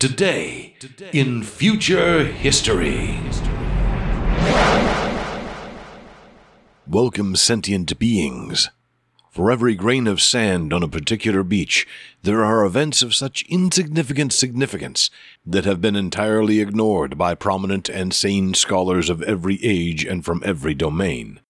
Today, in future history. Welcome, sentient beings. For every grain of sand on a particular beach, there are events of such insignificant significance that have been entirely ignored by prominent and sane scholars of every age and from every domain.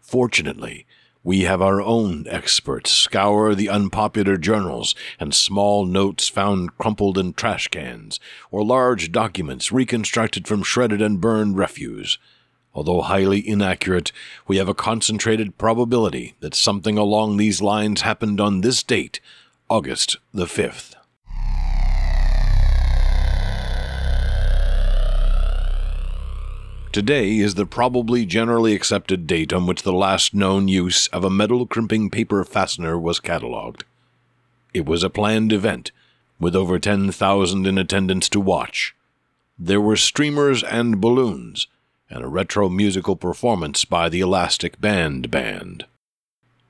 Fortunately, we have our own experts scour the unpopular journals and small notes found crumpled in trash cans, or large documents reconstructed from shredded and burned refuse. Although highly inaccurate, we have a concentrated probability that something along these lines happened on this date, August the 5th. Today is the probably generally accepted date on which the last known use of a metal crimping paper fastener was catalogued. It was a planned event, with over 10,000 in attendance to watch. There were streamers and balloons, and a retro musical performance by the Elastic Band Band.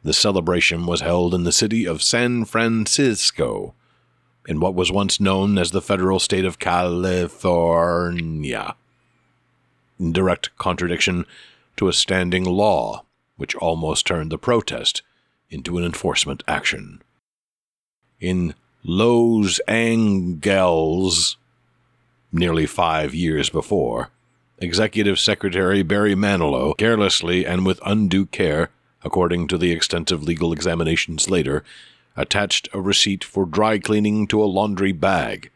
The celebration was held in the city of San Francisco, in what was once known as the federal state of California in direct contradiction to a standing law, which almost turned the protest into an enforcement action. In Los Angeles, nearly five years before, Executive Secretary Barry Manilow carelessly and with undue care, according to the extensive legal examinations later, attached a receipt for dry cleaning to a laundry bag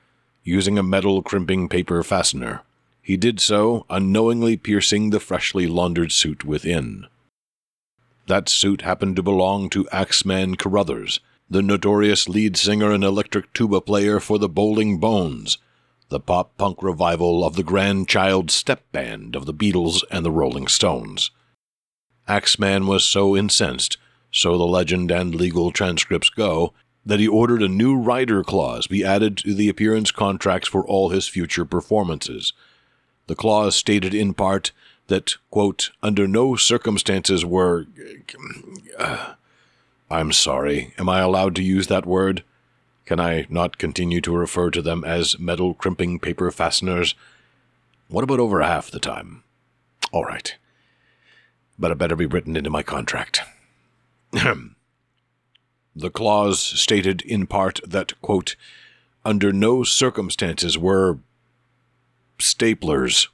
using a metal crimping paper fastener. He did so, unknowingly piercing the freshly laundered suit within. That suit happened to belong to Axeman Carruthers, the notorious lead singer and electric tuba player for the Bowling Bones, the pop punk revival of the grandchild step band of the Beatles and the Rolling Stones. Axeman was so incensed, so the legend and legal transcripts go, that he ordered a new rider clause be added to the appearance contracts for all his future performances the clause stated in part that, quote, under no circumstances were. I'm sorry. Am I allowed to use that word? Can I not continue to refer to them as metal crimping paper fasteners? What about over half the time? All right. But it better be written into my contract. the clause stated in part that, quote, under no circumstances were staplers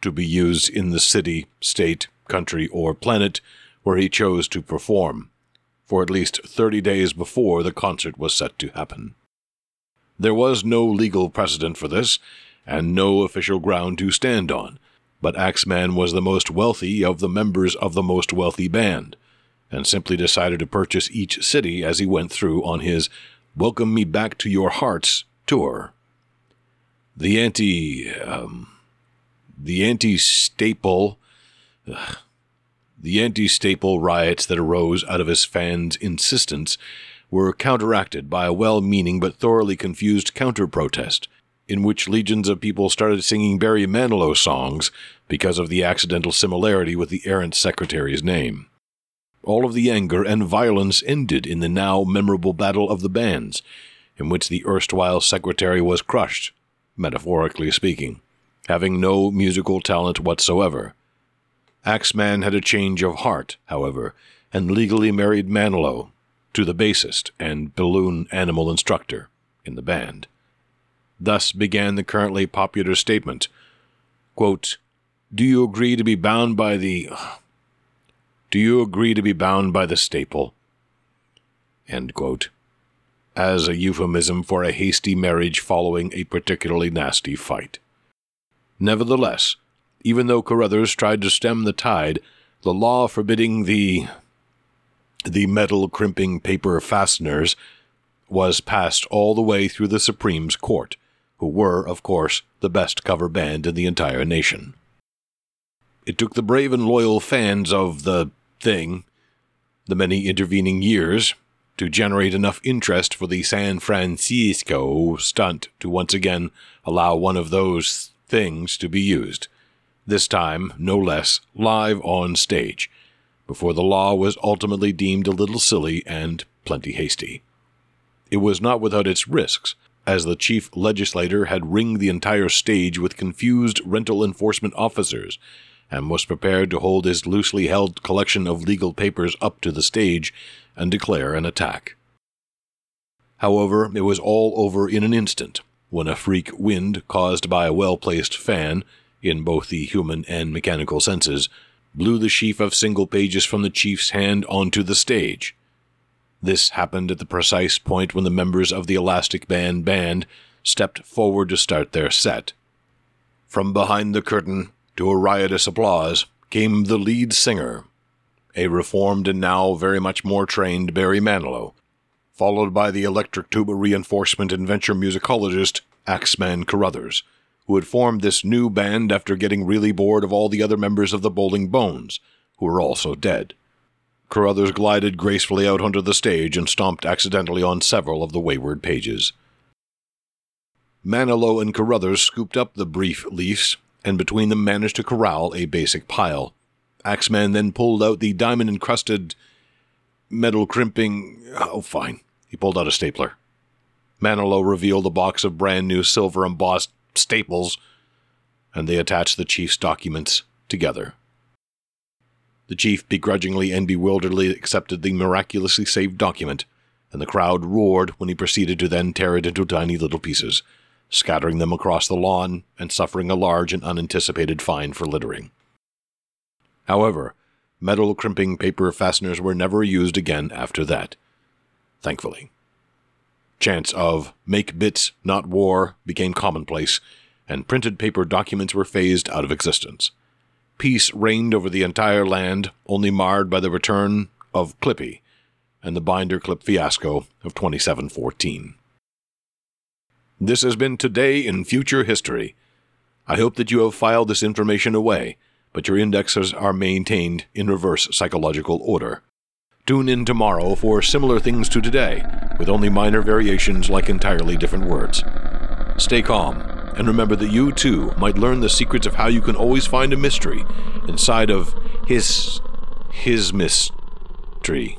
to be used in the city, state, country, or planet where he chose to perform, for at least 30 days before the concert was set to happen. There was no legal precedent for this, and no official ground to stand on, but Axeman was the most wealthy of the members of the most wealthy band, and simply decided to purchase each city as he went through on his Welcome Me Back to Your Hearts tour the anti um, the anti staple the anti staple riots that arose out of his fans' insistence were counteracted by a well meaning but thoroughly confused counter protest, in which legions of people started singing Barry Manilow songs because of the accidental similarity with the errant secretary's name. All of the anger and violence ended in the now memorable Battle of the Bands, in which the erstwhile secretary was crushed metaphorically speaking, having no musical talent whatsoever. Axeman had a change of heart, however, and legally married Manilow to the bassist and balloon animal instructor in the band. Thus began the currently popular statement quote, Do you agree to be bound by the. Do you agree to be bound by the staple? End quote as a euphemism for a hasty marriage following a particularly nasty fight. Nevertheless, even though Carruthers tried to stem the tide, the law forbidding the the metal crimping paper fasteners was passed all the way through the Supreme's court, who were, of course, the best cover band in the entire nation. It took the brave and loyal fans of the thing the many intervening years to generate enough interest for the San Francisco stunt to once again allow one of those things to be used. This time, no less, live on stage, before the law was ultimately deemed a little silly and plenty hasty. It was not without its risks, as the chief legislator had ringed the entire stage with confused rental enforcement officers and was prepared to hold his loosely held collection of legal papers up to the stage and declare an attack. However, it was all over in an instant when a freak wind caused by a well placed fan, in both the human and mechanical senses, blew the sheaf of single pages from the chief's hand onto the stage. This happened at the precise point when the members of the Elastic Band band stepped forward to start their set. From behind the curtain, to a riotous applause, came the lead singer, a reformed and now very much more trained Barry Manilow, followed by the electric tuba reinforcement and venture musicologist Axeman Carruthers, who had formed this new band after getting really bored of all the other members of the Bowling Bones, who were also dead. Carruthers glided gracefully out onto the stage and stomped accidentally on several of the wayward pages. Manilow and Carruthers scooped up the brief leafs and between them managed to corral a basic pile. Axeman then pulled out the diamond encrusted metal crimping. Oh, fine. He pulled out a stapler. Manilow revealed a box of brand new silver embossed staples, and they attached the chief's documents together. The chief begrudgingly and bewilderedly accepted the miraculously saved document, and the crowd roared when he proceeded to then tear it into tiny little pieces, scattering them across the lawn and suffering a large and unanticipated fine for littering. However, metal crimping paper fasteners were never used again after that. Thankfully. Chants of make bits, not war became commonplace, and printed paper documents were phased out of existence. Peace reigned over the entire land, only marred by the return of Clippy and the binder clip fiasco of 2714. This has been Today in Future History. I hope that you have filed this information away, but your indexes are maintained in reverse psychological order. Tune in tomorrow for similar things to today, with only minor variations like entirely different words. Stay calm, and remember that you too might learn the secrets of how you can always find a mystery inside of his. his mystery.